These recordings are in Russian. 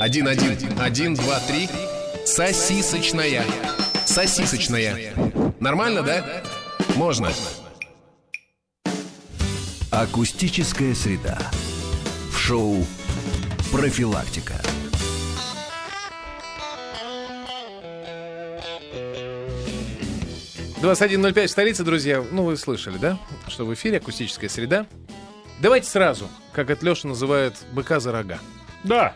Один-один. Один, два, три. Сосисочная. Сосисочная. Нормально, да? Можно. Акустическая среда. В шоу «Профилактика». ноль пять столица, друзья. Ну, вы слышали, да? Что в эфире акустическая среда. Давайте сразу, как это Леша называет, быка за рога. Да.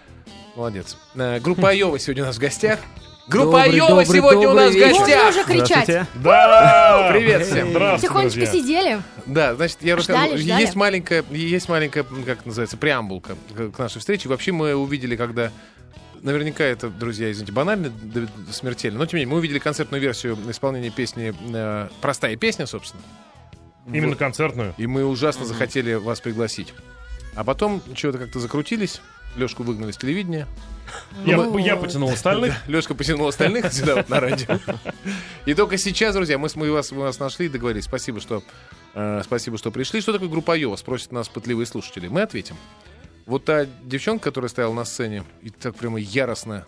Молодец. Э, Группа Айова сегодня у нас в гостях. Группа Добрый, Айова добрый, сегодня у добрый нас в гостях. Можно уже кричать. Да! Привет всем. Здравствуйте, Тихонечко друзья. сидели. Да, значит, я Ждали, расскажу. ждали. Есть маленькая, есть маленькая, как называется, преамбулка к нашей встрече. Вообще мы увидели, когда Наверняка это, друзья, извините, банально, смертельно. Но тем не менее, мы увидели концертную версию исполнения песни э, «Простая песня», собственно. Именно Вот. концертную. И мы ужасно захотели вас пригласить. А потом чего-то как-то закрутились. Лешку выгнали с телевидения. Я, Ну. я потянул остальных. Лешка потянул остальных сюда вот на радио. И только сейчас, друзья, мы, с- мы, вас, мы вас нашли и договорились. Спасибо, что, э, спасибо, что пришли. Что такое группа Айова? Спросят нас пытливые слушатели. Мы ответим. Вот та девчонка, которая стояла на сцене и так прямо яростно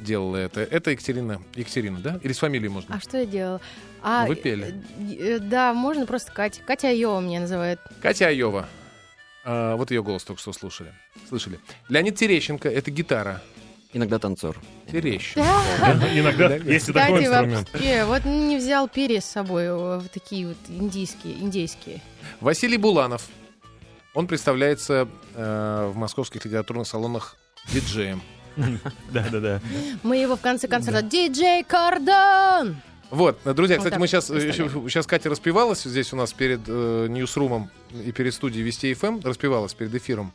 делала это, это Екатерина. Екатерина, да? Или с фамилией можно? А что я делала? А, вы пели. э, э, Да, можно просто Катя. Катя Айова меня называют. Катя Айова. А, вот ее голос только что слушали. Слышали. Леонид Терещенко — это гитара. Иногда танцор. Терещенко. Иногда Да, есть и такой Кстати, инструмент. вообще, вот не взял перья с собой, э, такие вот индийские, индейские. Василий Буланов. Он представляется э, в московских литературных салонах диджеем. Да, да, да. Мы его в конце концерта диджей Кардон! Вот, э, друзья, кстати, мы сейчас, представляем. сейчас Катя распевалась здесь у нас перед э, Ньюсрумом и перед студией Вести ФМ, распевалась перед эфиром,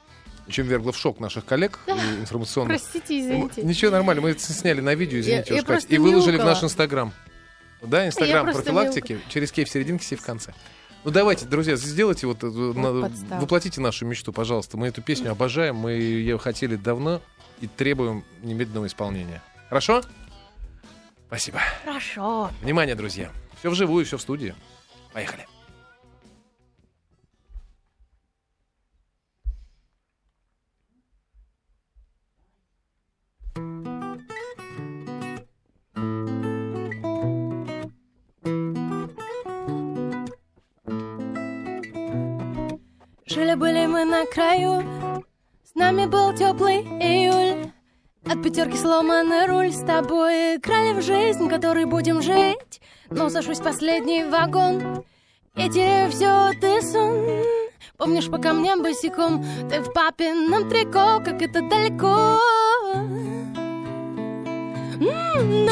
чем вергла в шок наших коллег информационных. Простите, извините. Ничего, нормально, мы это сняли на видео, извините, Я- я уж, Катя, просто и выложили в мяукала. наш Инстаграм. Да, Инстаграм профилактики, через кей в серединке, сей в конце. Ну давайте, друзья, сделайте вот, э, на- воплотите нашу мечту, пожалуйста. Мы эту песню обожаем, мы ее хотели давно и требуем немедленного исполнения. Хорошо? Спасибо. Хорошо. Внимание, друзья. Все вживую, все в студии. Поехали. Жили-были мы на краю, с нами был теплый июль. От пятерки сломанный руль с тобой играли в жизнь, которой будем жить. Но сажусь в последний вагон и теряю все, ты сон. Помнишь, по камням босиком ты в папином трико, как это далеко. М,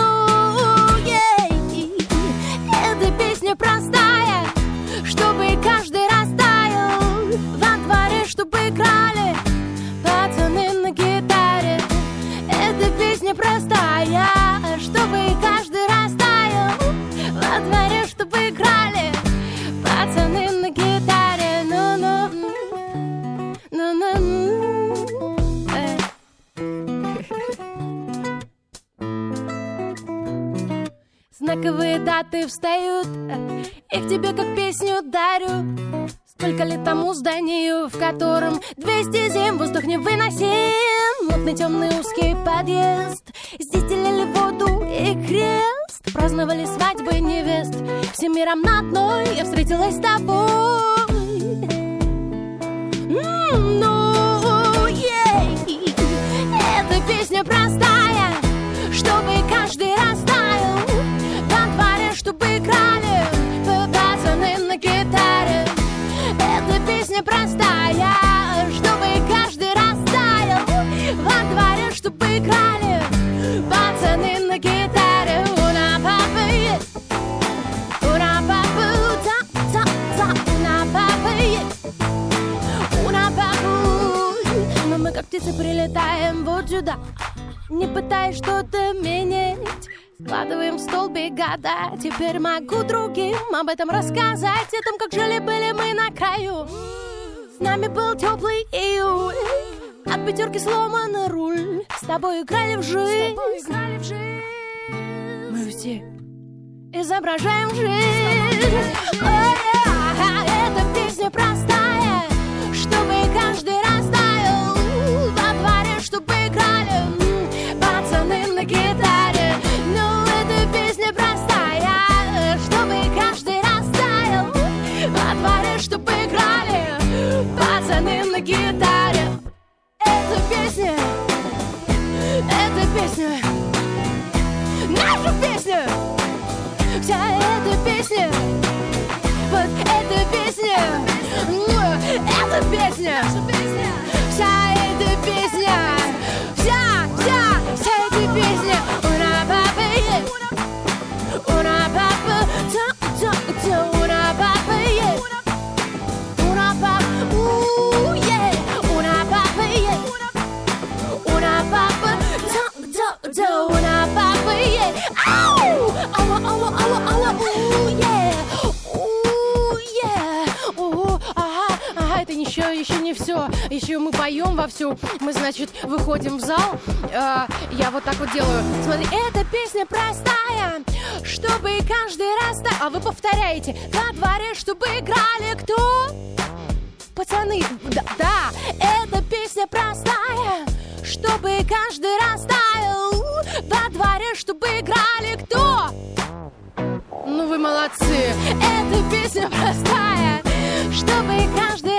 об этом рассказать О том, как жили-были мы на краю. С нами был теплый июль От пятерки сломан руль. С тобой играли в жизнь. Мы все изображаем жизнь. Ой, Эта песня простая Чтобы каждый растаял на гитаре. Эта песня, эта песня Наша песня. Вся эта песня Вот эта песня. Эта песня. Вся эта песня. Еще, не все. Еще мы поем вовсю. Мы, значит, выходим в зал. А, я вот так вот делаю. Смотри, эта песня простая, чтобы каждый раз... та- А вы повторяете. Во дворе, чтобы играли кто? Пацаны, да, да, эта песня простая, чтобы каждый раз таял во дворе, чтобы играли кто? Ну вы молодцы, эта песня простая, чтобы каждый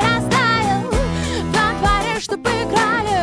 дворе, чтобы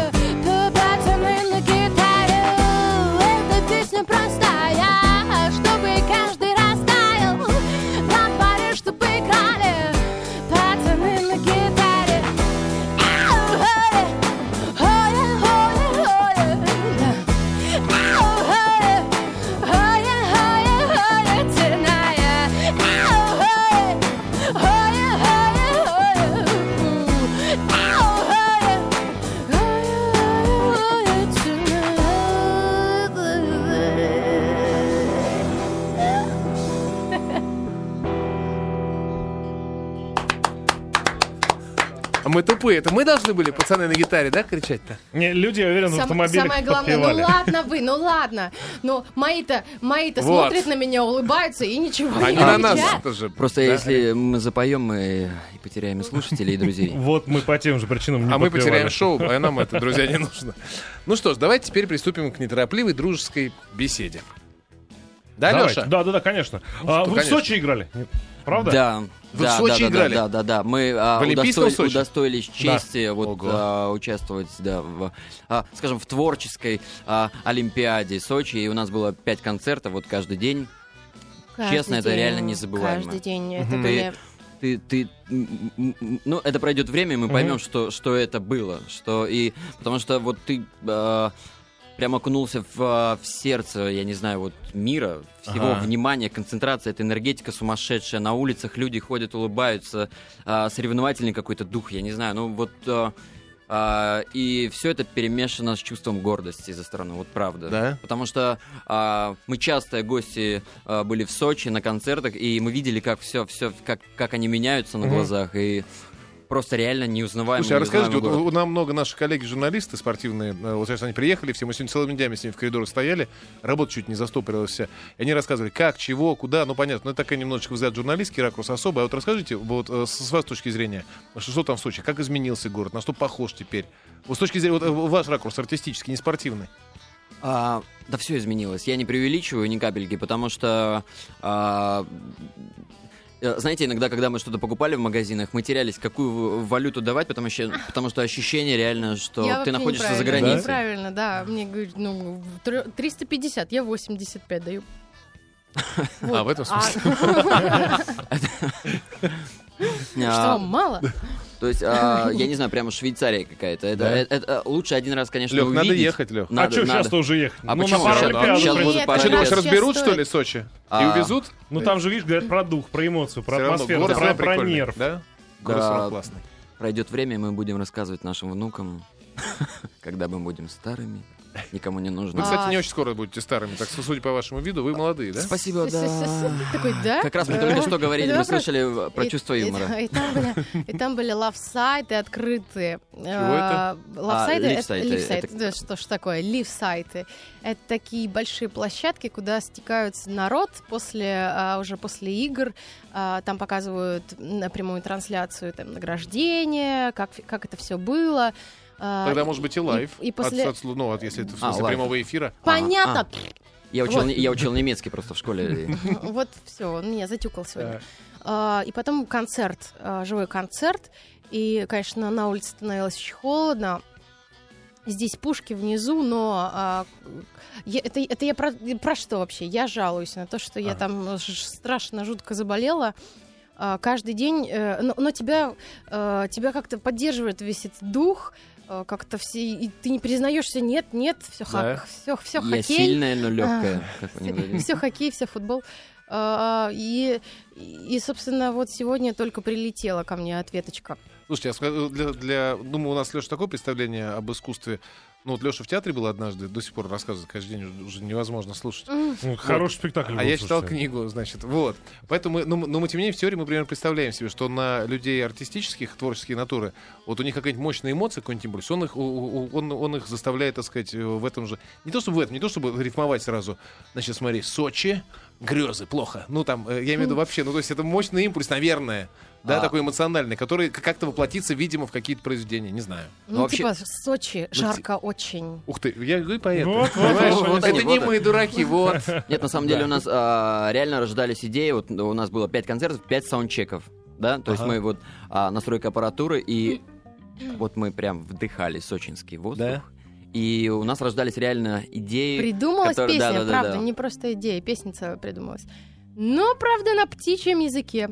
мы тупые. Это мы должны были, пацаны, на гитаре, да, кричать-то? Не, люди, я уверен, в Сам- автомобилях самое главное, ну подпевали. ладно вы, ну ладно. Но мои-то, мои-то Вот. смотрят на меня, улыбаются и ничего Они не на нас тоже. Просто да? если мы запоем, мы и потеряем и слушателей, и друзей. Вот мы по тем же причинам не А мы потеряем шоу, а нам это, друзья, не нужно. Ну что ж, давайте теперь приступим к неторопливой дружеской беседе. Да, Давайте. Леша? Да, да, да, конечно. А, что, вы конечно. в Сочи играли? Правда? Да. Вы да, в Сочи да, да, играли? Да, да, да. Мы а, удостоили- Сочи? удостоились чести вот Ого. а, участвовать, да, в, а, скажем, в творческой а, Олимпиаде Сочи. И у нас было пять концертов вот каждый день. Каждый Честно, это день, реально незабываемо. Каждый день это Ты- были... Ты, ты, ну, это пройдет время, и мы поймем, что, что это было, что и, потому что вот ты а, прям окунулся в, а, в сердце, я не знаю, вот мира, всего Ага. внимания, концентрация, это энергетика сумасшедшая, на улицах люди ходят, улыбаются, а, соревновательный какой-то дух, я не знаю, ну вот а, и все это перемешано с чувством гордости за страну, вот правда. Да? Потому что а, мы часто гости а, были в Сочи на концертах, и мы видели, как все, все, как, как они меняются на Мгм. глазах, и просто реально неузнаваемый. Слушай, а расскажите, вот неузнаваемый у город. нам много наших коллеги-журналисты спортивные, э, вот сейчас они приехали, все, мы сегодня целыми днями с ними в коридоре стояли, работа чуть не застопорилась вся, и они рассказывали, как, чего, куда, ну понятно, ну это такая немножечко взгляд журналистский ракурс особый, а вот расскажите, вот э, с, вашей точки зрения, что, что там в Сочи, как изменился город, на что похож теперь? Вот с точки зрения, вот э, ваш ракурс артистический, не спортивный. А, да все изменилось. Я не преувеличиваю ни капельки, потому что... а, знаете, иногда, когда мы что-то покупали в магазинах, мы терялись, какую валюту давать, потому что, потому что ощущение реально, что Я ты находишься за границей. Неправильно, да. Мне говорят, ну, тр- 350, я 85 даю. А, в этом смысле. Что, А, мало? То есть, а, я не знаю, прямо Швейцария какая-то. Это, Да? это- это лучше один раз, конечно, Лех, надо увидеть. ехать, Лех. А Надо, что, надо. сейчас-то уже ехать? А ну, почему? на щас пройдет. будут А что, Сейчас думаешь, сейчас разберут, стоит. что ли, Сочи? И А. увезут? Ну там же, видишь, говорят про дух, про эмоцию, про атмосферу, город, про, про нерв. Да? Город Да. классный. Пройдет время, и мы будем рассказывать нашим внукам, когда мы будем старыми, никому не Вы, нужны. кстати, не А. очень скоро будете старыми, так что, судя по вашему виду, вы молодые, да? Спасибо, да. Такой, да? Как раз мы только что говорили, мы слышали про чувство и- юмора. И, там были, live -сайты открытые. это? Live -сайты, А, live -сайты, это- да, что ж такое, live -сайты. Это такие большие площадки, куда стекаются народ после, а, уже после игр. А, Там показывают напрямую трансляцию там, награждения, как, как это все было. А, Тогда, может быть, и live. И, после... От- от- ну, от- если это в А, смысле live. прямого эфира. Понятно. Я учил, Вот. я учил немецкий просто в школе. Вот все, он меня затюкал сегодня. А, И потом концерт, а, живой концерт. И, конечно, на улице становилось очень холодно. Здесь пушки внизу, но а, я- это, это я про, про что вообще? Я жалуюсь на то, что я А. там ж- страшно, жутко заболела. а, каждый день, э, но, но тебя, э, тебя как-то поддерживает весь этот дух, как-то все, и ты не признаешься, нет, нет, все, Да. все, все Я хоккей. сильная, но легкая, не говорили. Все хоккей, все футбол. А, И, и, собственно, вот сегодня только прилетела ко мне ответочка. Слушайте, я скажу, для, для... Думаю, у нас, Леша, такое представление об искусстве. Ну, вот Леша в театре был однажды, до сих пор рассказывает, каждый день уже, невозможно слушать. Ну, Хороший спектакль А я читал книгу, значит, вот. Поэтому, мы- ну, м- но мы, тем не менее, в теории мы примерно представляем себе, что на людей артистических, творческие натуры, вот у них какая-нибудь мощная эмоция, какой-нибудь импульс, он их, он, он их заставляет, так сказать, э, в этом же... Не то чтобы в этом, не то чтобы рифмовать сразу. Значит, смотри, Сочи, грезы, плохо. Ну, там, э, я имею в виду вообще, ну, то есть это мощный импульс, наверное, да, А. такой эмоциональный, который как-то воплотится, видимо, в какие-то произведения, не знаю. Ну, вообще- типа, Сочи, ти- жарко очень. Ух ты, я говорю поэт. Вот, вот, это не мы дураки, вот. Нет, на самом деле у нас а, реально рождались идеи. Вот у нас было пять концертов, пять саундчеков. Да, то есть мы вот а, настройка аппаратуры, и вот мы прям вдыхали сочинский воздух. Да. И у нас рождались реально идеи. Придумалась которые- песня, да-да-да-да. правда, не просто идея, песница придумалась. Но, правда, на птичьем языке.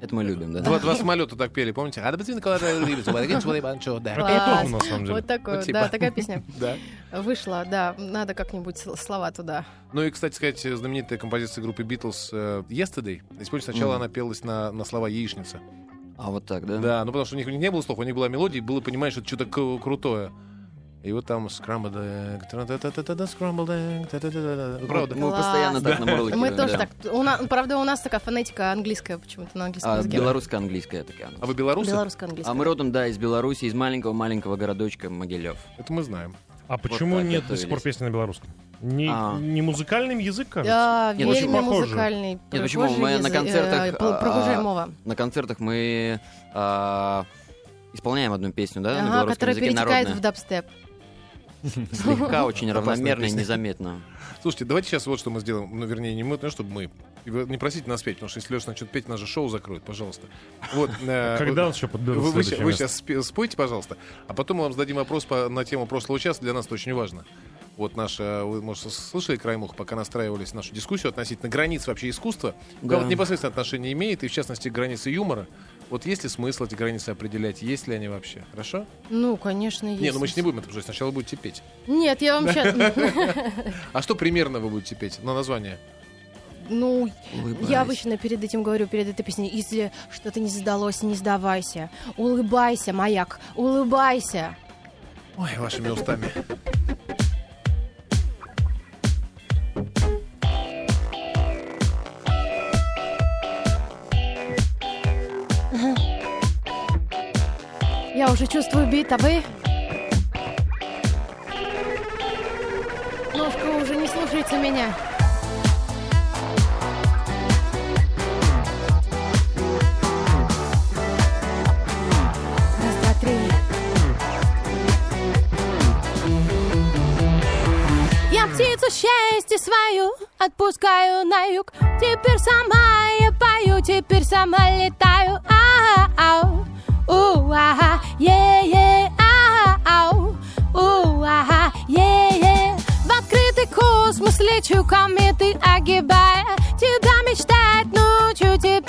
Это мы любим, да. Два, два самолета так пели, помните? А. Это на самом деле. Вот такое, типа. да, такая песня Да. вышла, да, надо как-нибудь сл- слова туда. Ну и, кстати сказать, знаменитая композиция группы Beatles э, Yesterday. Помните, сначала она пелась на, на слова яичница. А вот так, да? Да, ну потому что у них, не было слов, у них была мелодия, и было понимать, что это что-то крутое. И вот там та-та-та-та-та. Ну, Правда? Мы Класс. постоянно так намурлыкиваем. Мы тоже да. так. У нас, правда, у нас такая фонетика английская почему-то на английском А, языке. белорусско-английская такая. А вы белорусы? Белорусско-английская. А мы родом, да, из Беларуси, из маленького-маленького городочка Могилев. Это мы знаем. А почему нет до сих пор песни на белорусском? Не, А. не музыкальным язык, кажется? Да, Нет, очень музыкальный. Нет, почему? Мы на язык, концертах, э, а. На концертах мы а, исполняем одну песню, да, на Ага, белорусском которая языке перетекает народная. в дабстеп. Слегка, очень равномерно и незаметно. Слушайте, давайте сейчас вот что мы сделаем. Ну, вернее, не мы, ну, чтобы мы. Не просите нас петь, потому что если Леша начнет петь, нас же шоу закроют, пожалуйста. Вот. э, Когда вы- нас еще подберут Вы, вы вы сейчас спойте, пожалуйста, а потом мы вам зададим вопрос по- на тему прошлого часа. Для нас это очень важно. Вот наша, вы, может, слышали, Краймух, пока настраивались нашу дискуссию относительно границ вообще искусства. Да. кого-то непосредственное отношение имеет, и в частности границы юмора. Вот есть ли смысл эти границы определять, есть ли они вообще? Хорошо? Ну, конечно, есть. Не, ну мы же не будем это обсуждать, сначала будете петь. Нет, я вам сейчас... А что примерно вы будете петь? На название? Ну, Улыбаясь. я обычно перед этим говорю, перед этой песней, если что-то не сдалось, не сдавайся. Улыбайся, маяк, улыбайся. Ой, вашими устами. Я уже чувствую бит, а вы? Ножка уже не слушается меня. Птицу счастья свою отпускаю на юг. Теперь сама я пою, теперь сама летаю. Ау, у, ага, е-е, ау, у, ага, е-е. В открытый космос лечу кометы, огибая. Тебя мечтать ночью, теперь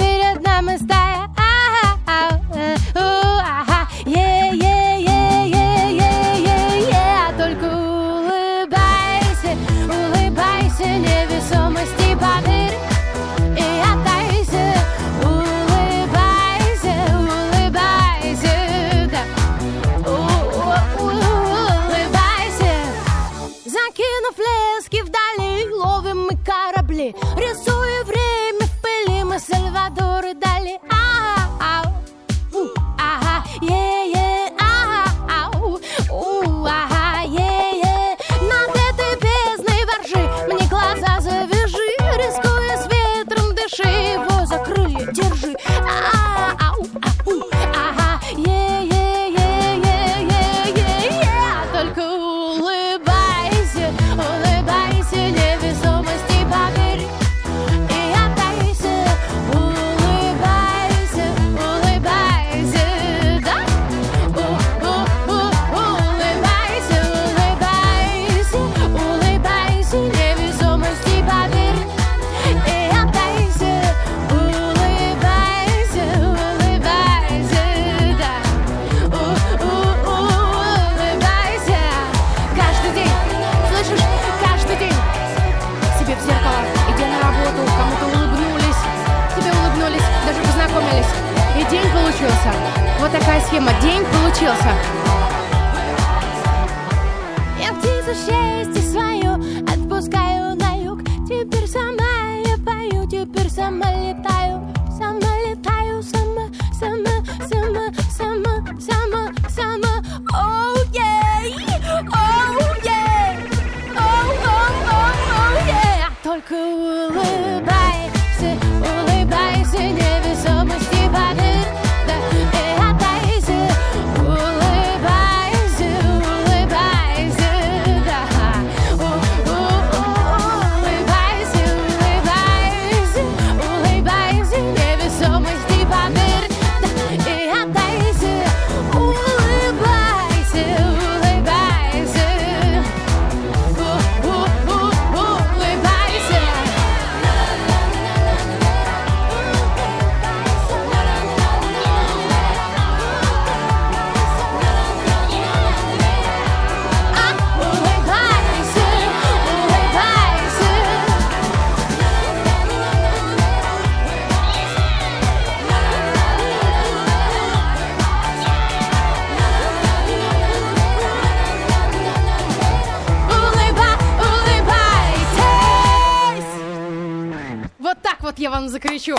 Вот я вам закричу.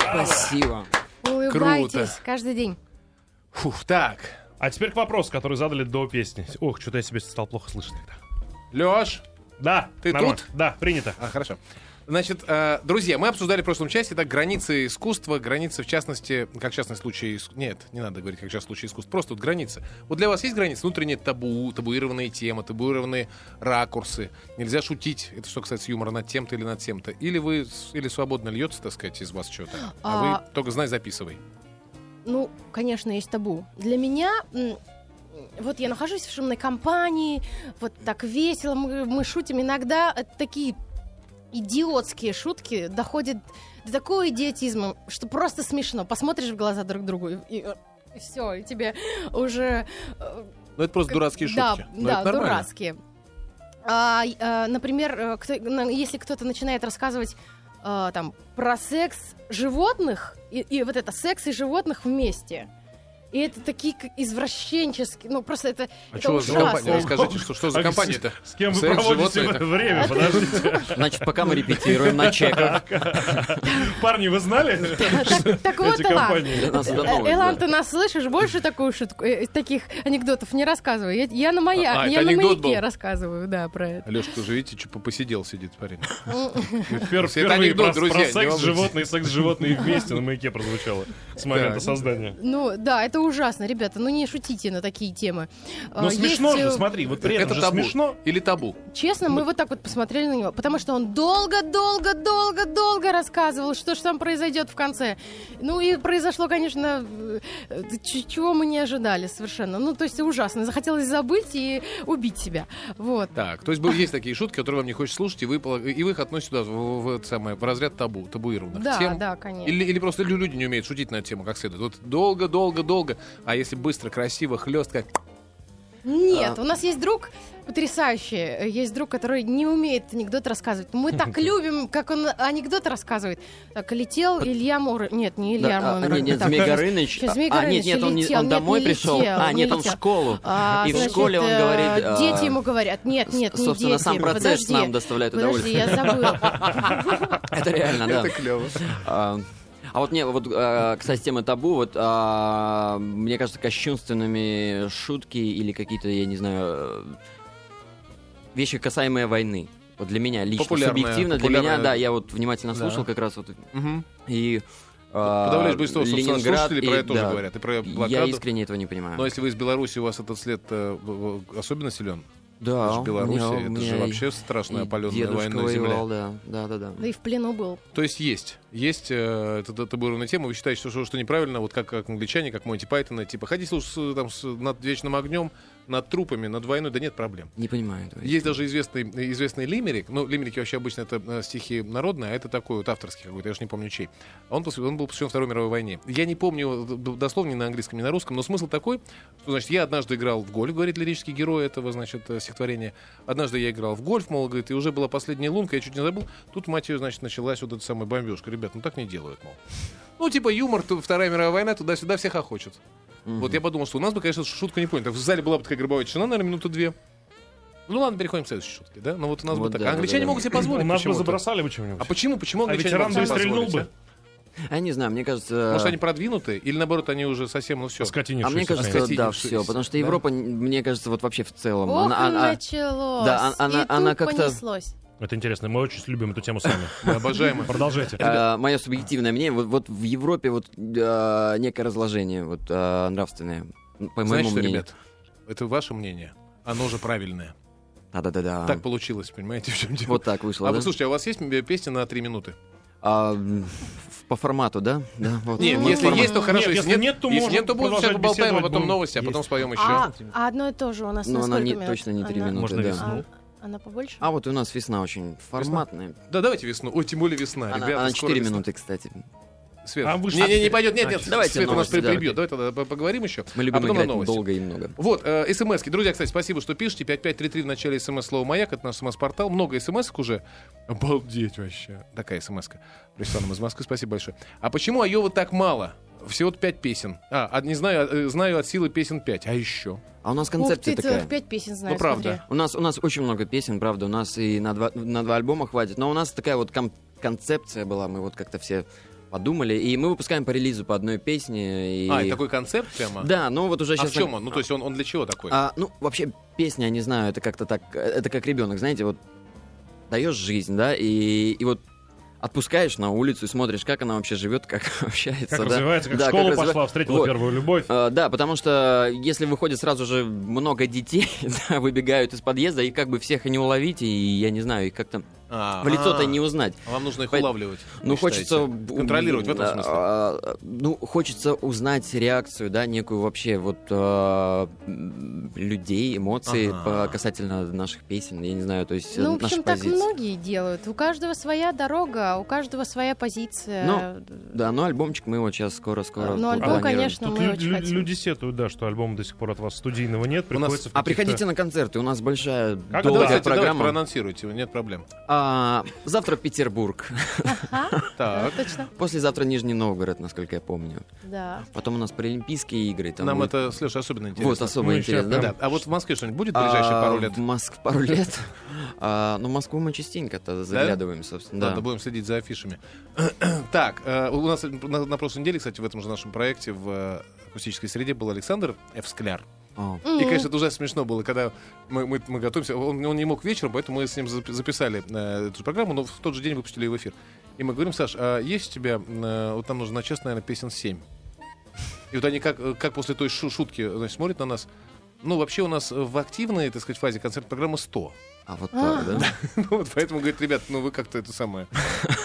Спасибо. Улыбайтесь каждый день. Фух, так. А теперь к вопросу, который задали до песни. Ох, что-то я себе стал плохо слышать тогда. Лёш. Да, Ты нормально. тут? Да, принято. А, хорошо. Значит, э, друзья, мы обсуждали в прошлом части так, границы искусства, границы, в частности, как частный случай... Нет, не надо говорить, как частный случай искусства, просто вот границы. Вот для вас есть границы? Внутренние табу, табуированные темы, табуированные ракурсы. Нельзя шутить, это что касается юмора, над тем-то или над тем-то. Или вы, или свободно льется, так сказать, из вас что-то. А, А- вы только знай, записывай. Ну, конечно, есть табу. Для меня, вот я нахожусь в шумной компании, вот так весело, мы, мы шутим. Иногда такие идиотские шутки доходят до такого идиотизма, что просто смешно. Посмотришь в глаза друг другу и, все, и тебе уже э, Ну, это просто дурацкие да, шутки. Но да, это нормально. дурацкие. А, и, а, например, э, кто- если кто-то начинает рассказывать а, там про секс животных и, и вот это секс и животных вместе. И это такие извращенческие, ну просто это, А это что за ужасно. компания? Расскажите, что, что за А компания-то? С, с кем вы Секс, проводите животные? время? Подождите. Значит, пока мы репетируем на чеках. Парни, вы знали Так, вот, Элан, это Э, Элан, ты нас слышишь? Больше такую шутку, э, таких анекдотов не рассказывай. Я, на моя, А, я это на маяке рассказываю, да, про это. Леша, ты же видите, что посидел сидит парень. Это Впервые анекдот, про, секс животные, секс животные вместе на маяке прозвучало с момента Да. создания. Ну, да, это ужасно, ребята. Ну, не шутите на такие темы. Ну А, смешно же, смотри, вот при этом Это же табу. смешно. Или табу? Честно, мы вот так вот посмотрели на него, потому что он долго-долго-долго-долго рассказывал, что же там произойдет в конце. Ну и произошло, конечно, э, чего мы не ожидали совершенно. Ну, то есть ужасно. Захотелось забыть и убить себя. Вот. Так, то есть был- есть такие шутки, которые вам не хочется слушать, и вы, и вы их относите туда, в, в это самое, в разряд табу, табуированных Да, тем. да, конечно. Или, или просто лю- люди не умеют шутить на эту тему как следует. Вот долго-долго-долго, а если быстро, красиво, хлестко, Нет, у нас есть друг потрясающий. э, Есть друг, который не умеет анекдот рассказывать. Мы так любим, как он анекдоты рассказывает. Так, летел Илья Мур... Нет, не Илья Да, а, Муромец. нет, нет, Так, Змей Горыныч. Змей А, нет, нет, он, не- летел. он Нет, домой не пришел. летел, А, не нет, он в школу. А, И в школе он э, говорит... а, Дети ему говорят, нет, нет, не Собственно, дети. сам процесс подожди, нам доставляет Подожди, удовольствие. я забыла. Это реально, да. это клево. А, вот не, вот, а, кстати, тема табу, вот, а, мне кажется, кощунственными шутки или какие-то, я не знаю, э, вещи, касаемые войны. Вот для меня лично, Популярная, субъективно, для популярная. меня, да, я вот внимательно Да. слушал как раз вот Мгм. и а, Подавляющее большинство, Ленинград слушателей про и- это тоже да. говорят. И про Я блокаду. искренне этого не понимаю. Но если вы из Беларуси, у вас этот след э, особенно силен. Да, это же у Беларусь, меня- у это меня же и- вообще страшная опаленная дедушка военная земля. воевал, да, да, да, да. Да и в плену был. То есть есть. Есть э, это, это табуированная тема. Вы считаете, что, что, что неправильно, вот как, как англичане, как Монти Пайтона, типа, ходить слушай, с, там, с- над вечным огнем, над трупами, над войной, да нет проблем. Не понимаю этого. Есть даже известный, известный лимерик. Ну, лимерики вообще обычно это э, стихи народные, а это такой вот авторский какой-то, я уж не помню чей. Он, посвя- он был посвящен Второй мировой войне. Я не помню д- дословно ни на английском, ни на русском, но смысл такой, что, значит, я однажды играл в гольф, говорит лирический герой этого, значит, э, стихотворения. Однажды я играл в гольф, мол, говорит, и уже была последняя лунка, я чуть не забыл. Тут, мать ее, значит, началась вот эта самая бомбежка. Ребят, ну так не делают, мол. Ну, типа юмор, Вторая мировая война, туда-сюда всех охочет. Вот я подумал, что у нас бы, конечно, шутка не понята. В зале была бы такая гробовая тишина, наверное, минуты две. Ну ладно, переходим к следующей шутке, да? Ну вот у нас Вот бы так. да, А англичане да, да. могут себе позволить У нас бы забросали бы чем-нибудь. А почему? Почему А англичане ветеран могут бы себе стрельнул позволить, бы. Я не знаю, мне кажется... а? Может, они продвинуты? Или, наоборот, они уже совсем, ну все. А мне кажется, да, все, потому что да. Европа, мне кажется, вот вообще в целом, Ох, она, она- началось. Да, а- она- и она тут как-то- понеслось. Это интересно, мы очень любим эту тему сами. Мы обожаем их. Продолжайте. А, мое субъективное мнение, вот, вот в Европе вот а, некое разложение вот а, нравственное, по Знаете моему что, мнению. ребят? Это ваше мнение. Оно же правильное. Да-да-да-да. Так получилось, понимаете, в чем дело? Вот так вышло, А да? вы слушайте, а у вас есть песня на три минуты? А, по формату, да? да вот. Нет, Вот если формат. есть, то хорошо. Нет, если если нет, нет, то если нет, то будем сейчас поболтаем, а потом новости, а потом споем еще. А, а одно и то же у нас Ну, на она не- минут? точно не три минуты, Можно да. А, она побольше? А вот у нас весна очень форматная. Да, давайте весну. Ой, тем более весна. Она, Ребята, она скоро 4 весна. минуты, кстати. Свет. А вы не, не, не пойдет, нет, нет. Давайте Свет у нас новости, да, прибьет. Давай тогда по- поговорим еще. Мы а любим потом на играть новости. долго и много. Вот, э, смс-ки. Друзья, кстати, спасибо, что пишете. 5533 в начале смс слова «Маяк». Это наш смс-портал. Много смс уже. Обалдеть вообще. Такая смс-ка. Пришла нам из Москвы. Спасибо большое. А почему Айова так мало? Всего-то 5 песен. А, а, не знаю, э, знаю от силы песен 5. А еще? А у нас Ух концепция ты, такая. пять песен знаю, Ну, правда. смотри. У нас, у нас очень много песен, правда, у нас и на два, на два альбома хватит, но у нас такая вот кон- концепция была, мы вот как-то все подумали, и мы выпускаем по релизу по одной песне. И... А, и такой концепт прямо? Да, ну вот уже А сейчас... в чем он? Ну, то есть он, он для чего такой? А, ну, вообще, песня, я не знаю, это как-то так, это как ребенок, знаете, вот даешь жизнь, да, и, и вот отпускаешь на улицу и смотришь, как она вообще живет, как общается, Как да. развивается, как Да, в школу развива- пошла, встретила Вот. первую любовь. А, да, потому что если выходит сразу же много детей, да, выбегают из подъезда, и как бы всех и не уловить, и я не знаю, их как-то А, в лицо-то а, не узнать. а Вам нужно их улавливать. Ну, хочется... Контролировать в этом смысле. а, ну, хочется узнать реакцию, да, некую вообще вот а, людей, эмоций касательно наших песен, я не знаю, то есть Ну, э, в нашей общем, так многие делают. У каждого своя дорога, у каждого своя позиция. Ну, Да, ну альбомчик мы вот сейчас скоро-скоро Ну, альбом, конечно, мы очень хотим. люди сетуют, да, что альбома до сих пор от вас студийного нет. У нас- Приходится в А приходите на концерты, у нас большая долгая давайте, давайте программа. проанонсируйте, нет проблем. А, завтра Петербург, Ага, Так. точно. послезавтра Нижний Новгород, насколько я помню. Да. Потом у нас Паралимпийские игры. Там Нам будет- это, с Лешей, особенно интересно. Вот особо интересно? Да. А вот в Москве что-нибудь будет в ближайшие А, пару лет? В Москве пару лет. А, Ну, в Москву мы частенько-то заглядываем, собственно. Ладно, Да. будем следить за афишами. так, э, у нас на, на прошлой неделе, кстати, в этом же нашем проекте в э, акустической среде был Александр Ф. О, И, конечно, это ужасно смешно было, когда мы, мы, мы готовимся. Он, он не мог вечером, поэтому мы с ним запи- записали э, эту программу, но в тот же день выпустили ее в эфир. И мы говорим, Саш, а есть у тебя, э, вот нам нужно на час, наверное, песен 7. И вот они как, э, как после той шу- шутки значит, смотрят на нас. Ну, вообще у нас в активной, так сказать, фазе концерт-программы 100. А вот так, да? Ну, вот поэтому, говорит, ребят, ну вы как-то это самое.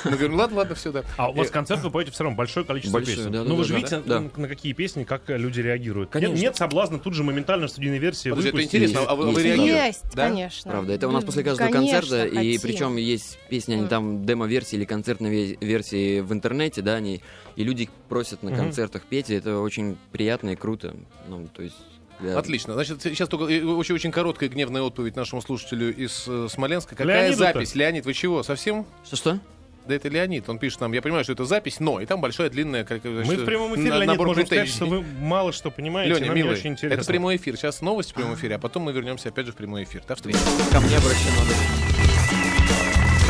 Мы говорим, ладно, ладно, все, да. А у вас концерт вы поете все равно большое количество Большое, песен. да, да, ну вы же видите, на, какие песни, как люди реагируют. Конечно. Нет, соблазна тут же моментально в студийной версии это интересно, а вы, реагируете? Есть, конечно. Правда, это у нас после каждого концерта, и причем есть песни, они там демо-версии или концертной ве- версии в интернете, да, они, и люди просят на концертах петь, и это очень приятно и круто. Ну, то есть... для- Отлично. Значит, сейчас только э, очень, очень короткая гневная отповедь нашему слушателю из э, Смоленска. Какая Леониду-то? запись? Леонид, вы чего? Совсем? Что-что? Да это Леонид. Он пишет нам, я понимаю, что это запись, но и там большая длинная... Как, Мы значит, в прямом эфире, на- Леонид, набор можем сказать, что вы мало что понимаете, Леня, нам милый, очень интересно. это прямой эфир. Сейчас новости в прямом эфире, а потом мы вернемся опять же в прямой эфир. До встречи. Ко мне обращено.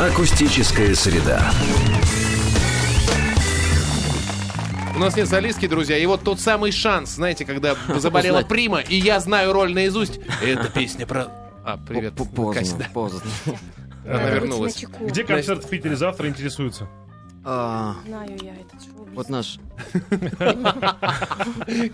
Акустическая среда. У нас нет солистки, друзья, и вот тот самый шанс, знаете, когда заболела Узнать. Прима, и я знаю роль наизусть. Это песня про... А, привет. Поздно, поздно. Она вернулась. Где концерт в Питере завтра интересуется? А, Знаю я этот шоу. Вот наш...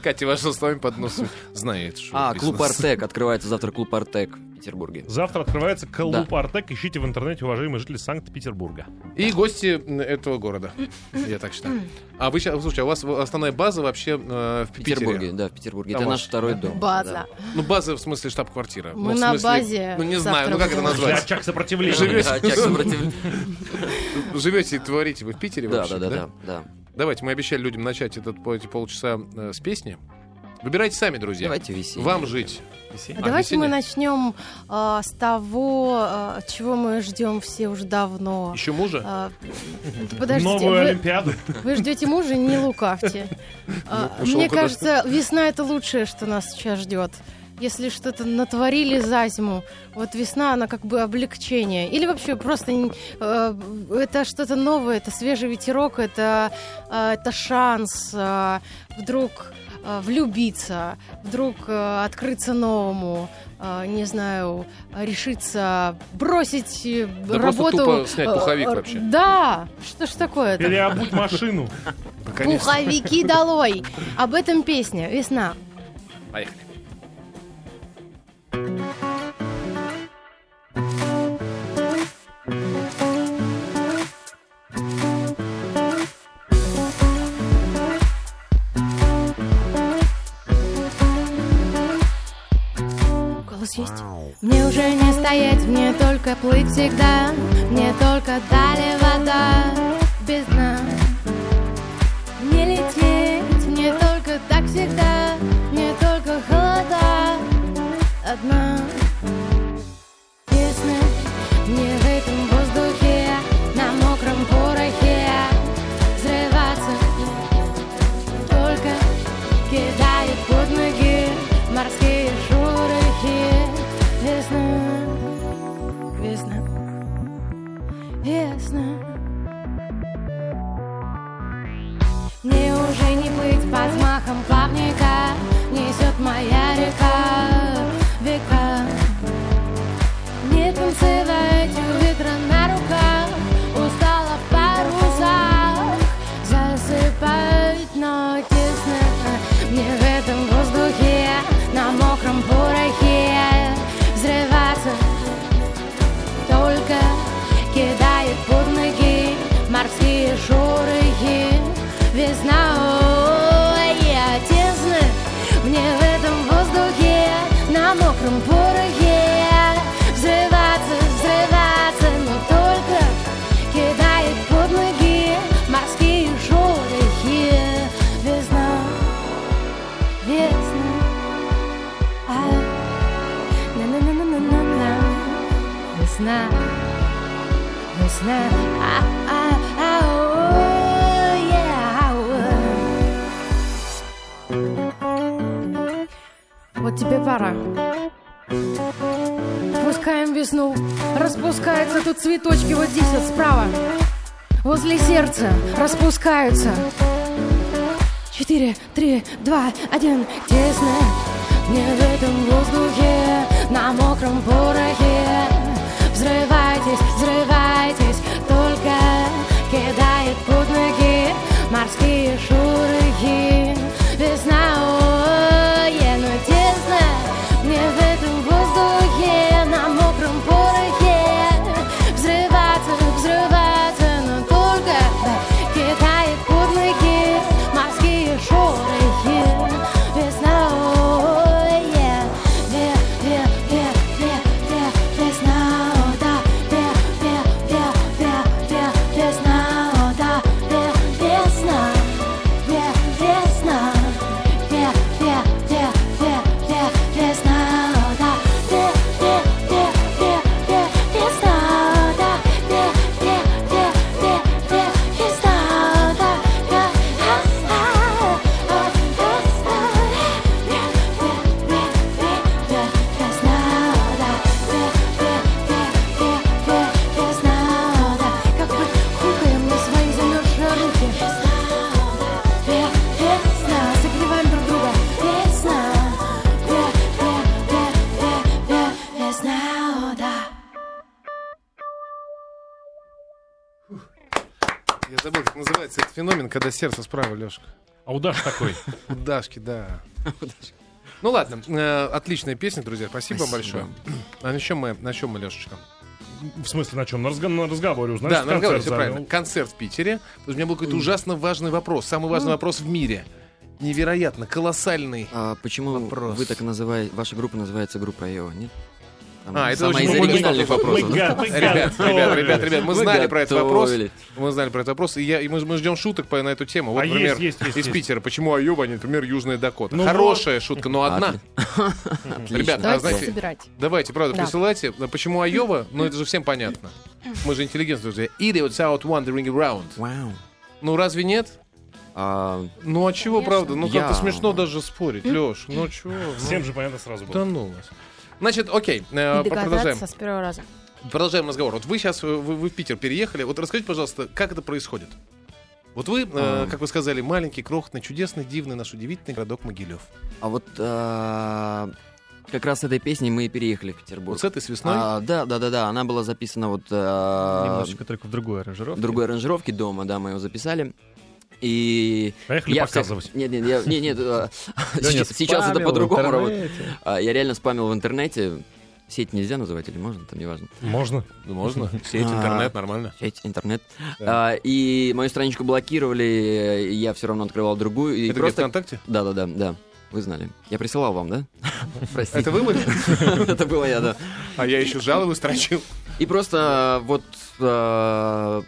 Катя вошла с вами под нос. Знает, что А, клуб Артек. Открывается завтра клуб Артек в Петербурге. Завтра открывается клуб Да. Артек. Ищите в интернете, уважаемые жители Санкт-Петербурга. И гости этого города. Я так считаю. А вы сейчас, слушайте, а у вас основная база вообще э, в Питере? Петербурге, да, в Петербурге. Там Это ваш, наш второй дом. База. да. Ну, база в смысле штаб-квартира. Мы Ну, на смысле, базе Ну, не знаю, ну как это назвать? Очаг сопротивления. Живете? Очаг сопротивления. Живете и творите вы в Питере Да, вообще, да, да, да, да. Давайте, мы обещали людям начать этот, по- эти полчаса э, с песни. Выбирайте сами, друзья. Давайте весенний. Вам жить. А давайте мы начнем а, с того, а, чего мы ждем все уже давно. Еще мужа? А, подождите, Новую вы, Олимпиаду. вы ждете мужа, не лукавьте. А, Ну, Мне кажется, весна это лучшее, что нас сейчас ждет. Если что-то натворили за зиму, вот весна, она как бы облегчение. Или вообще просто э, это что-то новое, это свежий ветерок, это, э, это шанс э, вдруг влюбиться, вдруг э, открыться новому, э, не знаю, решиться бросить э, Да просто работу. тупо снять э, пуховик э, вообще. Да, что ж такое-то? Переобуть машину. Наконец-то. Пуховики долой. Об этом песня «Весна». Поехали. Мне только плыть всегда Мне только дали вода без дна. Не лететь, мне только так всегда Мне только холода одна Цветочки вот здесь вот справа. Возле сердца распускаются. Четыре, три, два, один. Тесно мне в этом воздухе, на мокром порохе. Когда сердце справа, Лешка. А удаш такой. У Дашки, да. Ну ладно, э, отличная песня, друзья. Спасибо, вам большое. А на чем мы, на чем мы, Лешечка? В смысле, на чем? На, разго- на разговоре Да, узнаешь, на разговоре, все правильно. Концерт в Питере. У меня был какой-то ужасно важный вопрос. Самый важный вопрос в мире. Невероятно, колоссальный. А почему Вопрос. вы так называете, ваша группа называется группа Айова, нет? Там А, это самая очень из оригинальных вопросов. Ребят, ребят, ребят, ребят, мы знали про этот вопрос. Мы знали про этот вопрос, и, я, и мы, мы ждем шуток по, на эту тему. Вот, А например, есть, есть, есть, из есть. Питера. Почему Айова, а не, например, Южная Дакота? Ну Хорошая шутка, но одна. Ребят, а Давайте знаете, собирать. давайте, правда, Да. присылайте. Почему Айова? Ну, это же всем понятно. Мы же интеллигентные друзья. Idiots out wandering around. Ну, разве нет? А, Ну, а чего, Конечно. правда? Ну, как-то Я- смешно даже спорить, Леш. Ну, чего? Ну, Всем же понятно сразу Да было. ну вас. Значит, окей, э, продолжаем. с первого раза. Продолжаем разговор. Вот вы сейчас вы, вы в Питер переехали. Вот расскажите, пожалуйста, как это происходит? Вот вы, э, А. как вы сказали, маленький, крохотный, чудесный, дивный наш удивительный городок Могилев. а вот а, как раз с этой песней мы и переехали в Петербург. Вот с этой с весной. А, да, да, да, да. Она была записана вот а, Немножечко только в другой аранжировке. в другой аранжировке дома, да, мы ее записали. И Поехали я показывать. всяк- Нет, нет, я- нет, нет, а, Леня сейчас, это по-другому работает. А, Я реально спамил в интернете. Сеть нельзя называть или можно, там неважно. Можно. Можно. Сеть, А. интернет, нормально. Сеть, интернет. И мою страничку блокировали, я все равно открывал другую. И Это просто... ВКонтакте? Да, да, да, да. Вы знали. Я присылал вам, да? Простите. Это вы были? Это было я, да. А я еще жалобы строчил. И просто вот э,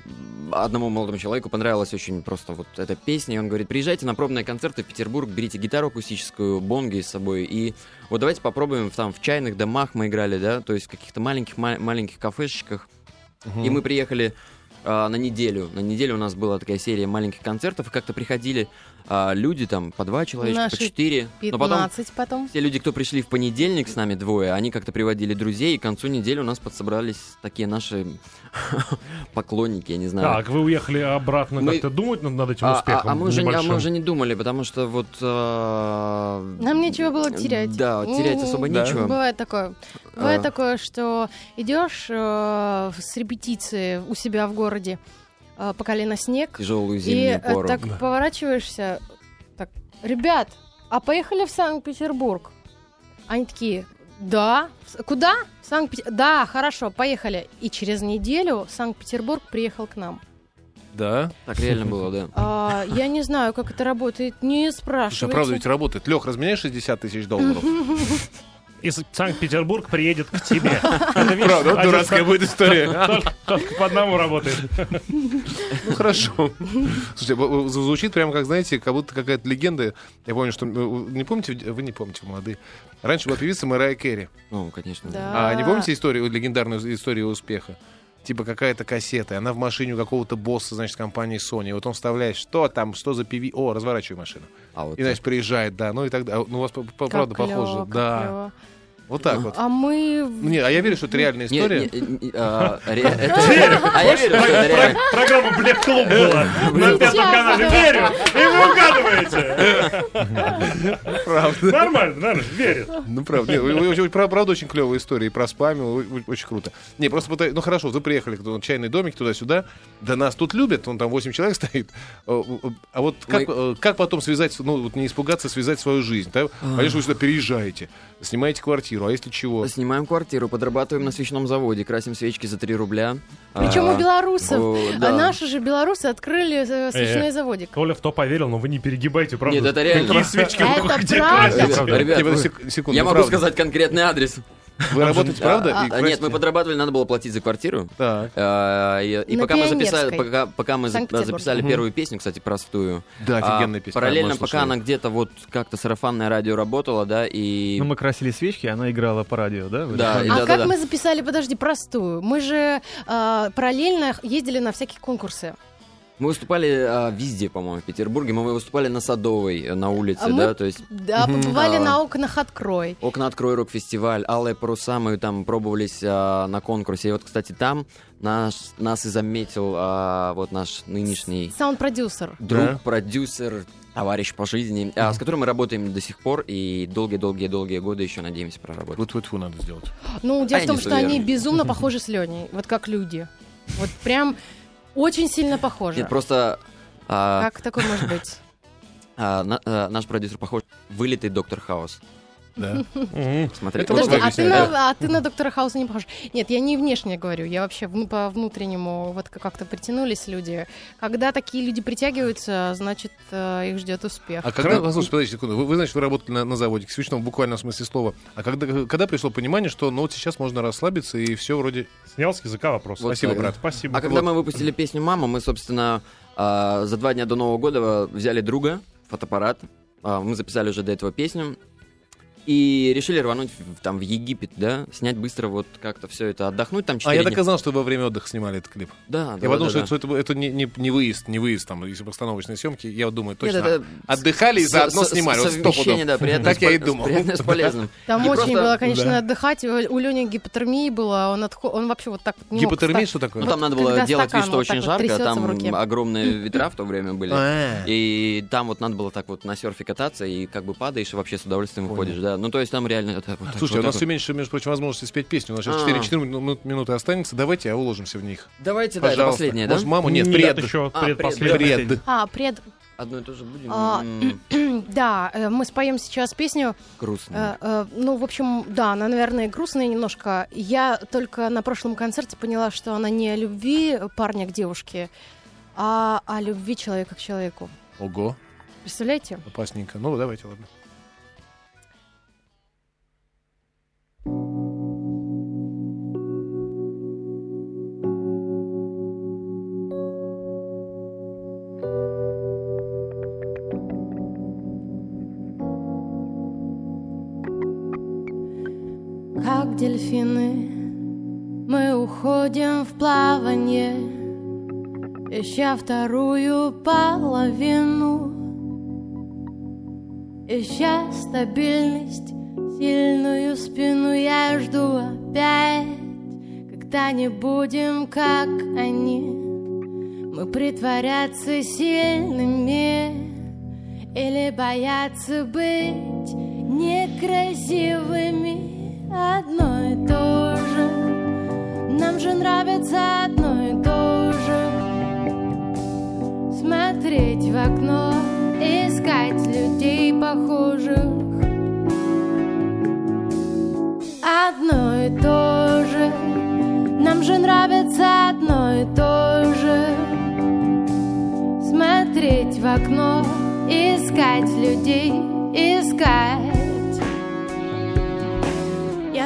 одному молодому человеку понравилась очень просто вот эта песня, и он говорит, приезжайте на пробные концерты в Петербург, берите гитару акустическую, бонги с собой, и вот давайте попробуем, там в чайных домах мы играли, да, то есть в каких-то маленьких ма- маленьких кафешечках, и мы приехали а, на неделю. На неделю у нас была такая серия маленьких концертов, и как-то приходили а, люди, там, по два человечка, по Наши четыре. Но потом 15 потом. все люди, кто пришли в понедельник с нами двое, они как-то приводили друзей, и к концу недели у нас подсобрались такие наши поклонники, я не знаю. Так, вы уехали обратно Мы- как-то думать над, над этим а, успехом а- а мы уже, не- а мы уже не думали, потому что вот... а, Нам нечего было терять. Да, терять особо М, нечего. Бывает такое. Бывает А. такое, что идешь э, с репетиции у себя в городе по колено снег, Тяжелую и зимнюю э, пору. так поворачиваешься, так, ребят, а поехали в Санкт-Петербург? Они такие, да, куда? Санкт-Петербург. Да, хорошо, поехали. И через неделю Санкт-Петербург приехал к нам. Да. Так реально было, да. А, я не знаю, как это работает, не Слушай, а спрашивайте. правда ведь работает. Лех, разменяй 60 тысяч долларов. И с- Санкт-Петербург приедет к тебе. Это, видишь, Правда, вот дурацкая будет история. Только, только по одному работает. Ну хорошо. Слушайте, звучит прямо как, знаете, как будто какая-то легенда. Я помню, что... э, Не помните, вы не помните, молодые. Раньше была певица Мэрайя Керри. Ну, конечно. Да. А не помните историю, легендарную историю успеха? Типа какая-то кассета, и она в машине у какого-то босса, значит, компании Sony. И вот он вставляет, что там, что за певи... О, разворачивай машину. А вот И, значит, приезжает, да, ну и так далее. Ну, у вас, правда, клёво, похоже. как Да, клёво. Вот так вот. А мы... Нет, а я верю, что это реальная Не- история. не- не- а, А я верю, что это реально. Программа Black Клуб была на пятом канале. Верю, и вы угадываете. Правда. Нормально, нормально, верит. Ну, правда. Правда, очень клевая история. И про спамил, очень круто. Не, просто Ну, хорошо, вы приехали в чайный домик туда-сюда. Да нас тут любят, он там 8 человек стоит. А вот как, э, как потом связать, ну, вот не испугаться, связать свою жизнь? да? Конечно, вы сюда переезжаете, снимаете квартиру, а если чего? Снимаем квартиру, подрабатываем на свечном заводе, красим свечки за 3 рубля. Причем А, у белорусов. о, А да. наши же белорусы открыли э, свечной Э. заводик. Коля в то поверил, но вы не перегибайте, правда? Нет, это реально. Какие свечки Это правда. Ребят, я могу сказать конкретный адрес. Вы работаете, правда? а, А. Нет, мы подрабатывали, надо было платить за квартиру. А, И, пока мы записали, пока, мы записали первую песню, кстати, простую. Да, офигенная песня. Параллельно, пока она где-то вот как-то сарафанное радио работала, да, и Ну, мы красили свечки, она играла по радио, да? Да, А как мы записали, подожди, простую? Мы же параллельно ездили на всякие конкурсы. Мы выступали а, везде, по-моему, в Петербурге. Мы выступали на Садовой, э, на улице, А мы- да, то есть Да, побывали А. на окнах «Открой». Окна открой рок-фестиваль, Алые паруса, мы там пробовались а, на конкурсе. И вот, кстати, там наш, нас и заметил а, вот наш нынешний Саунд-продюсер. друг, Да. продюсер, товарищ по жизни, а, с которым мы работаем до сих пор и долгие-долгие-долгие годы еще надеемся проработать. Вот вот надо сделать. Ну, дело А в том, что не они безумно похожи с Леней. Вот как люди. Вот прям очень сильно похожи. Нет, просто а, Как такое может быть? а, на- а, наш продюсер похож вылитый доктор Хаус. Да. Смотри, Подожди, а объясняет, ты, на, а ты на доктора Хауса не похож. Нет, я не внешне говорю, я вообще по внутреннему, вот как- как-то притянулись люди. Когда такие люди притягиваются, значит, э, их ждет успех. А когда, послушайте, подождите секунду, вы, вы, значит, вы работали на, на заводе, в свечном буквальном смысле слова. А когда, когда пришло понимание, что ну вот сейчас можно расслабиться и все вроде... Снял с языка вопрос. Вот Спасибо, так, брат. Спасибо. А когда мы выпустили песню «Мама», мы, собственно, а, за два дня до Нового года взяли друга, фотоаппарат, а, мы записали уже до этого песню, и решили рвануть в- там в Египет, да, снять быстро вот как-то все это, отдохнуть там А четыре я дня. знал, что во время отдыха снимали этот клип. Да, да, я подумал, да, что да. это, это не, не, не выезд, не выезд там, если постановочные съемки. Я вот думаю, точно. Нет, это Отдыхали и с- заодно с- снимали. Вот совмещение, пудов. да, приятное Так я и с думал. с полезным. Там И очень просто- было, конечно, да. отдыхать. У, Лени гипотермии было, он, он вообще вот так вот не Гипотермия, что такое? Ну, там надо было делать вид, что вот очень вот жарко, там огромные ветра в то время были. А. И там вот надо было так вот на серфе кататься, и как бы падаешь, и вообще с удовольствием выходишь, да. Ну, то есть там реально это вот так, Слушайте, вот у нас все меньше, между прочим, возможности спеть песню. У нас сейчас А. 4, 4 мину- минуты останется. Давайте, а уложимся в них. Давайте, да, это Пожалуйста. последнее, да? Может, маму? Нет, Нет, пред. еще А, предпоследний. Пред. А, пред... Одно и то же будем. А, Да, э, мы споем сейчас песню. Грустно. Э, э, Ну, в общем, да, она, наверное, грустная немножко. Я только на прошлом концерте поняла, что она не о любви парня к девушке, а о любви человека к человеку. Ого, Представляете? опасненько. Ну, давайте, ладно. Дельфины. Мы уходим в плавание, ища вторую половину, ища стабильность, сильную спину я жду опять, когда не будем как они. Мы притворяться сильными или бояться быть некрасивыми одно и то же. Нам же нравится одно и то же. Смотреть в окно, искать людей похожих. Одно и то же. Нам же нравится одно и то же. Смотреть в окно, искать людей, искать.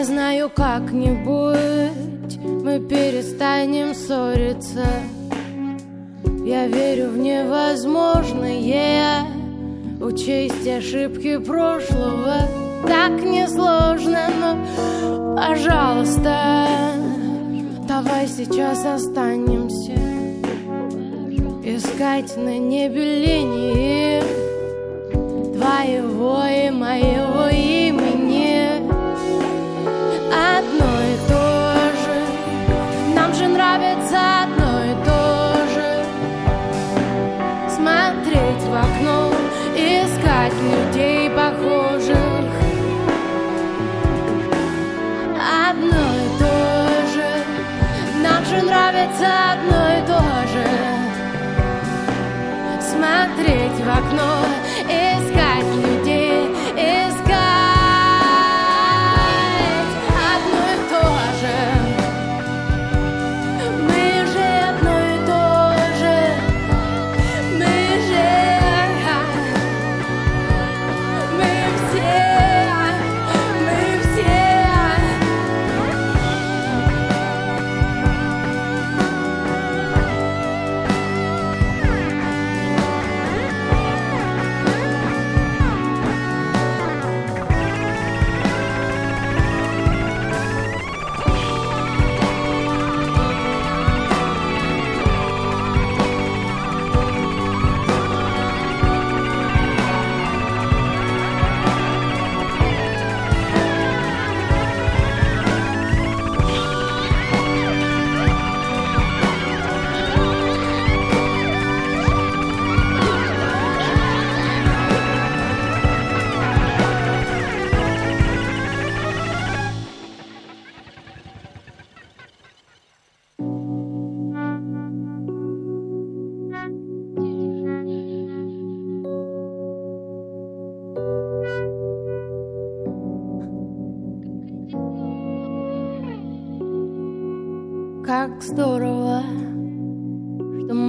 Я знаю, как-нибудь мы перестанем ссориться. Я верю в невозможное, учесть ошибки прошлого. Так несложно, но, пожалуйста, давай сейчас останемся. Искать на небе линии твоего и моего имени Нам же нравится одно и то же. Смотреть в окно,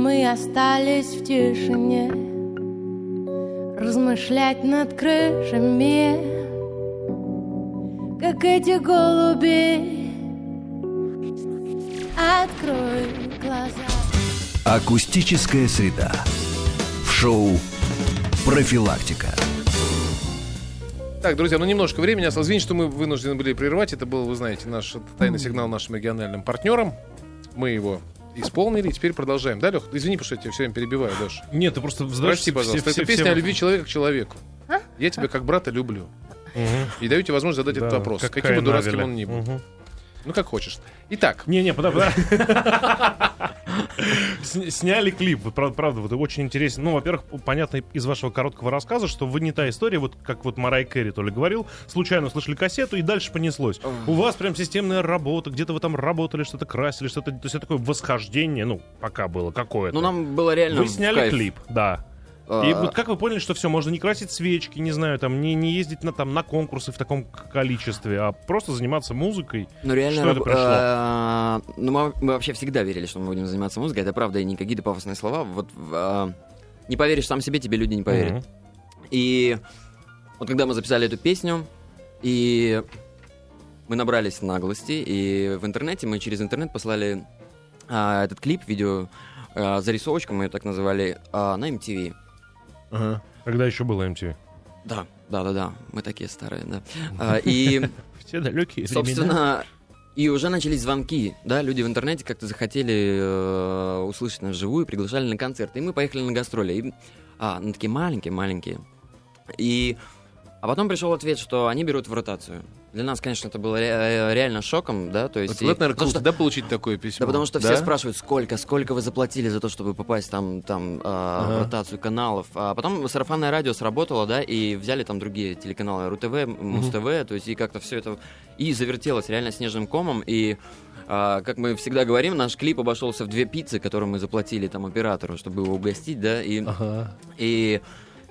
мы остались в тишине, размышлять над крышами, как эти голуби. Открой глаза. Акустическая среда. В шоу «Профилактика». Так, друзья, ну немножко времени осталось. Извините, что мы вынуждены были прервать. Это был, вы знаете, наш тайный сигнал нашим региональным партнерам. Мы его исполнили, и теперь продолжаем. Да, Лех? Извини, потому что я тебя все время перебиваю, Леш. Нет, ты просто задаешь Прости, все- пожалуйста. все- Это все- песня о любви человека к человеку. Я тебя как брата люблю. И даю тебе возможность задать Да, этот вопрос. как Каким бы дурацким Авеля. он ни был. Мгм. Ну, как хочешь. Итак, Не-не, подожди. Сня- Сняли клип, правда, правда, вот очень интересно. Ну, во-первых, понятно из вашего короткого рассказа, что вы не та история, вот как вот Марай Кэрри то ли говорил, случайно услышали кассету и дальше понеслось. У вас прям системная работа, где-то вы там работали, что-то красили, что-то, то есть это такое восхождение, ну, пока было какое-то. Ну, нам было реально Вы сняли клип, да. А, И вот как вы поняли, что все, можно не красить свечки, не знаю, там, не, не ездить на, там, на конкурсы в таком количестве, а просто заниматься музыкой? Ну, реально, Что это пришло? а, ну, мы, мы вообще всегда верили, что мы будем заниматься музыкой. Это правда, и не какие-то пафосные слова. Вот а, не поверишь сам себе, тебе люди не поверят. И вот когда мы записали эту песню, и мы набрались наглости, и в интернете мы через интернет послали а, этот клип, видео, а, зарисовочку, мы ее так называли, а, на MTV. Когда еще было MTV? Да, да, да, да, мы такие старые, да. А, и В те далекие. Собственно, и уже начались звонки, да, люди в интернете как-то захотели э, услышать нас вживую, приглашали на концерты, и мы поехали на гастроли, и, а, ну, такие маленькие-маленькие, и, а потом пришел ответ, что они берут в ротацию. Для нас, конечно, это было ре- реально шоком, да, то есть... это, наверное, потому круто, что- да, получить такое письмо? да потому что Да? все спрашивают, сколько, сколько вы заплатили за то, чтобы попасть там, там а, в ротацию каналов. А потом сарафанное радио сработало, да, и взяли там другие телеканалы РУ-ТВ, Муз-ТВ, то есть и как-то все это и завертелось реально снежным комом, и а, как мы всегда говорим, наш клип обошелся в две пиццы, которые мы заплатили там оператору, чтобы его угостить, да, и, и,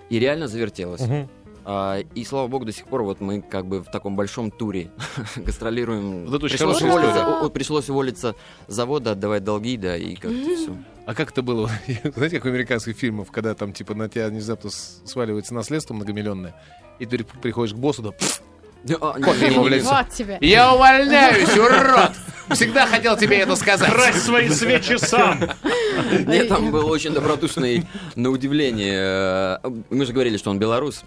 и реально завертелось. Мгм. А, и слава богу, до сих пор вот мы как бы в таком большом туре гастролируем. Вот это очень пришлось, уволиться, пришлось уволиться с завода, отдавать долги, да, и как-то все. А как это было? Знаете, как в американских фильмах, когда там типа на тебя внезапно сваливается наследство многомиллионное, и ты приходишь к боссу, да, «Пф, кофе ему в лицо. Вот тебе. Я увольняюсь, урод! Всегда хотел тебе это сказать. Крась свои свечи сам! Нет, там был очень добродушный, на удивление. э, Мы же говорили, что он белорус.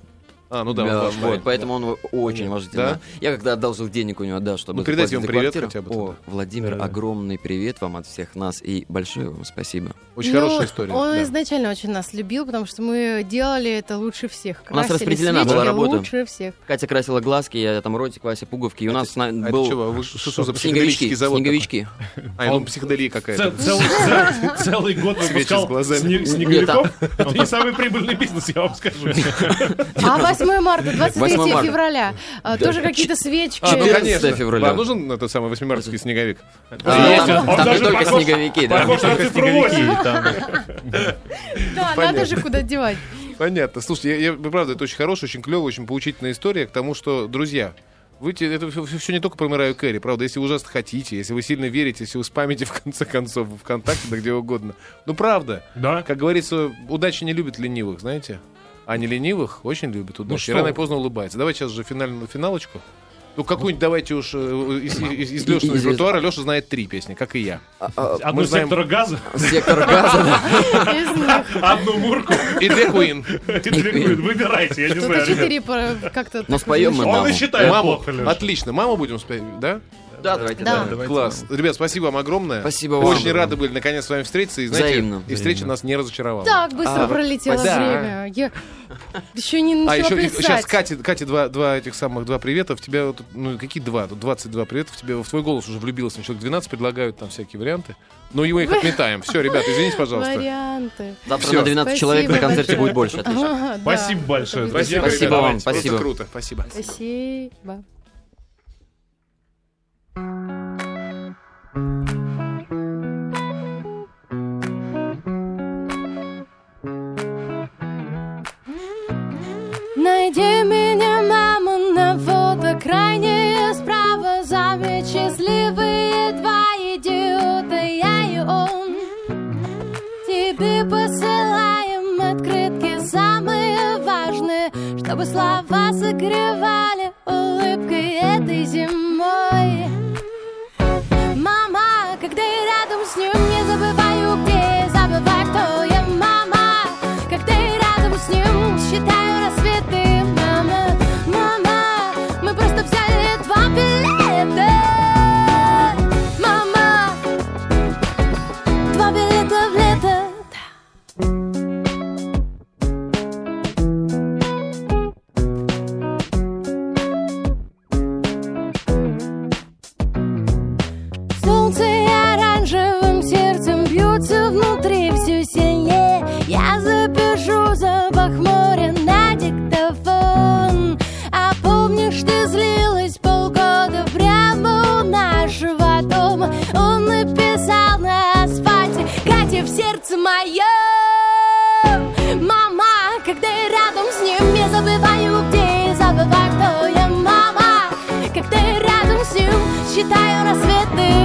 А, ну да, Да, он ваш вот, поэтому он очень уважительно. Да? Я когда одолжил денег у него, да, чтобы Ну, передайте ему привет квартиру. хотя бы О. Владимир, Да-да. огромный привет вам от всех нас и большое вам спасибо. Очень Ну, хорошая история. Он да. изначально очень нас любил, потому что мы делали это лучше всех. У нас Красили распределена свечки была работа. лучше всех. Катя красила глазки, я там ротик, Вася пуговки. И у нас на- А это был чего? Вы что, что за снеговички. психоделический завод? Снеговички. такой? А, ну психоделия какая-то. Целый, цел- целый год Свечи выпускал сне- снеговиков. Нет, Это не самый прибыльный бизнес, я вам скажу. А 8 марта, 23 8 марта. февраля. а, Тоже какие-то свечки. А, ну 14 конечно. февраля. Вам нужен этот самый восьмимарский снеговик? А, Есть, Там не только снеговики, да. Похож на цифру 8. Да, надо же куда девать. Понятно. Слушайте, я, я- правда, это очень хорошая, очень клевая, очень поучительная история к тому, что, друзья, вы, это все, не только про Мэрайю Кэрри, правда, если вы ужасно хотите, если вы сильно верите, если вы спамите, в конце концов, в ВКонтакте, да где угодно. Ну, правда. Да? Как говорится, удача не любит ленивых, знаете? А не ленивых очень любит удачу. Ну рано и поздно улыбается. Давайте сейчас же финальную финалочку. Ну, какую-нибудь давайте уж э, из, из, из Лешиного Из- из- репертуара. Леша знает три песни, как и я. А, а, Одну Мы знаем- сектора газа, Сектор газа, одну мурку. И две Queen. И две. Выбирайте, я не знаю. четыре как-то... Но так споем мы звучит. Он маму. и считает Маму. плохо. Отлично. Маму будем спеть, да? Да, давайте, Да. да. Класс. Ребят, спасибо вам огромное. Спасибо вам. Очень рады были наконец с вами встретиться. И, знаете, Взаимно. и встреча нас не разочаровала. Так быстро А, пролетело да. время. Я еще не начала А еще писать. сейчас Кате, Кате два, два этих самых два привета. В тебя вот, ну какие два? Тут 22 привета. В тебя в твой голос уже влюбился. Человек 12 предлагают там всякие варианты. Но его их отметаем. Все, ребят, извините, пожалуйста. Варианты. Завтра Всё. на 12 человек на Спасибо концерте большое. будет больше. Отлично. Ага, да. Спасибо большое, Спасибо ребята, вам, давайте. спасибо. Просто круто. Спасибо. Спасибо. Найди меня, мама, на фотокрайне справа Замечь счастливые два идиота, я и он. Тебе посылаем открытки самые важные Чтобы слова согревали. Считаю рассветы. Мама,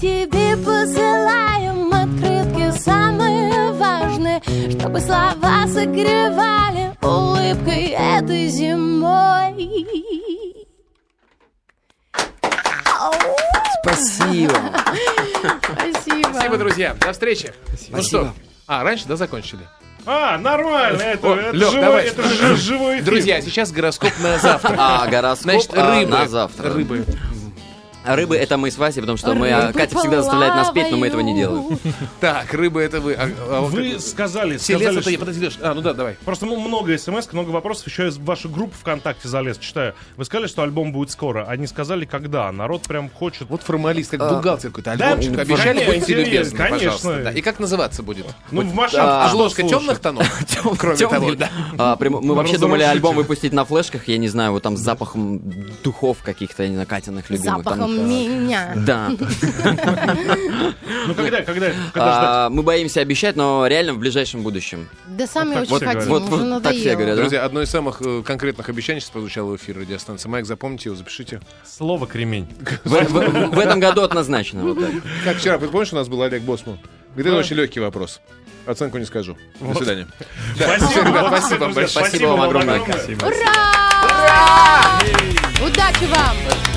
Тебе посылаем открытки Самые важные Чтобы слова согревали Улыбкой этой зимой Спасибо. Спасибо. Спасибо, друзья. До встречи. Ну что? Спасибо. А, раньше, да, закончили? А, нормально, это, О, это Лёх, живой, давай. это живой эфир. Друзья, сейчас гороскоп на завтра. А, гороскоп Значит, а, рыбы. на завтра. Рыбы. А Рыбы это мы с Васей, потому что мы, а, Катя всегда заставляет нас петь, но мы этого не делаем. Так, рыбы это вы. А, а вот Вы как- сказали, сказали, это что- подожди, Лёш. А, ну да, давай. Просто ну, много смс, много вопросов. Еще из вашей группы ВКонтакте залез, читаю. Вы сказали, что альбом будет скоро. Они сказали, когда. Народ прям хочет. Вот формалист, как бухгалтер какой-то. да, Альбомчик ну, обещали, конечно, будьте любезны, конечно. пожалуйста. Да. И как называться будет? Ну, в машине. а, что Обложка слушать? темных тонов? Кроме Тёмный, того, да. а, прям- мы вообще думали альбом выпустить на флешках, я не знаю, вот там с запахом духов каких-то, я не знаю, Катиных любимых. там. Запахом меня. Да. Ну, когда, когда, когда? А, Мы боимся обещать, но реально в ближайшем будущем. Да сами очень хотим, уже надоело. Друзья, одно из самых э, конкретных обещаний сейчас прозвучало в эфире радиостанции. Майк, запомните его, запишите. Слово кремень. В, этом году однозначно. Как вчера, ты помнишь, у нас был Олег Босман? Это очень легкий вопрос. Оценку не скажу. До свидания. Спасибо, Вот, спасибо вам друзья, большое. Спасибо вам огромное. Ура! Удачи вам!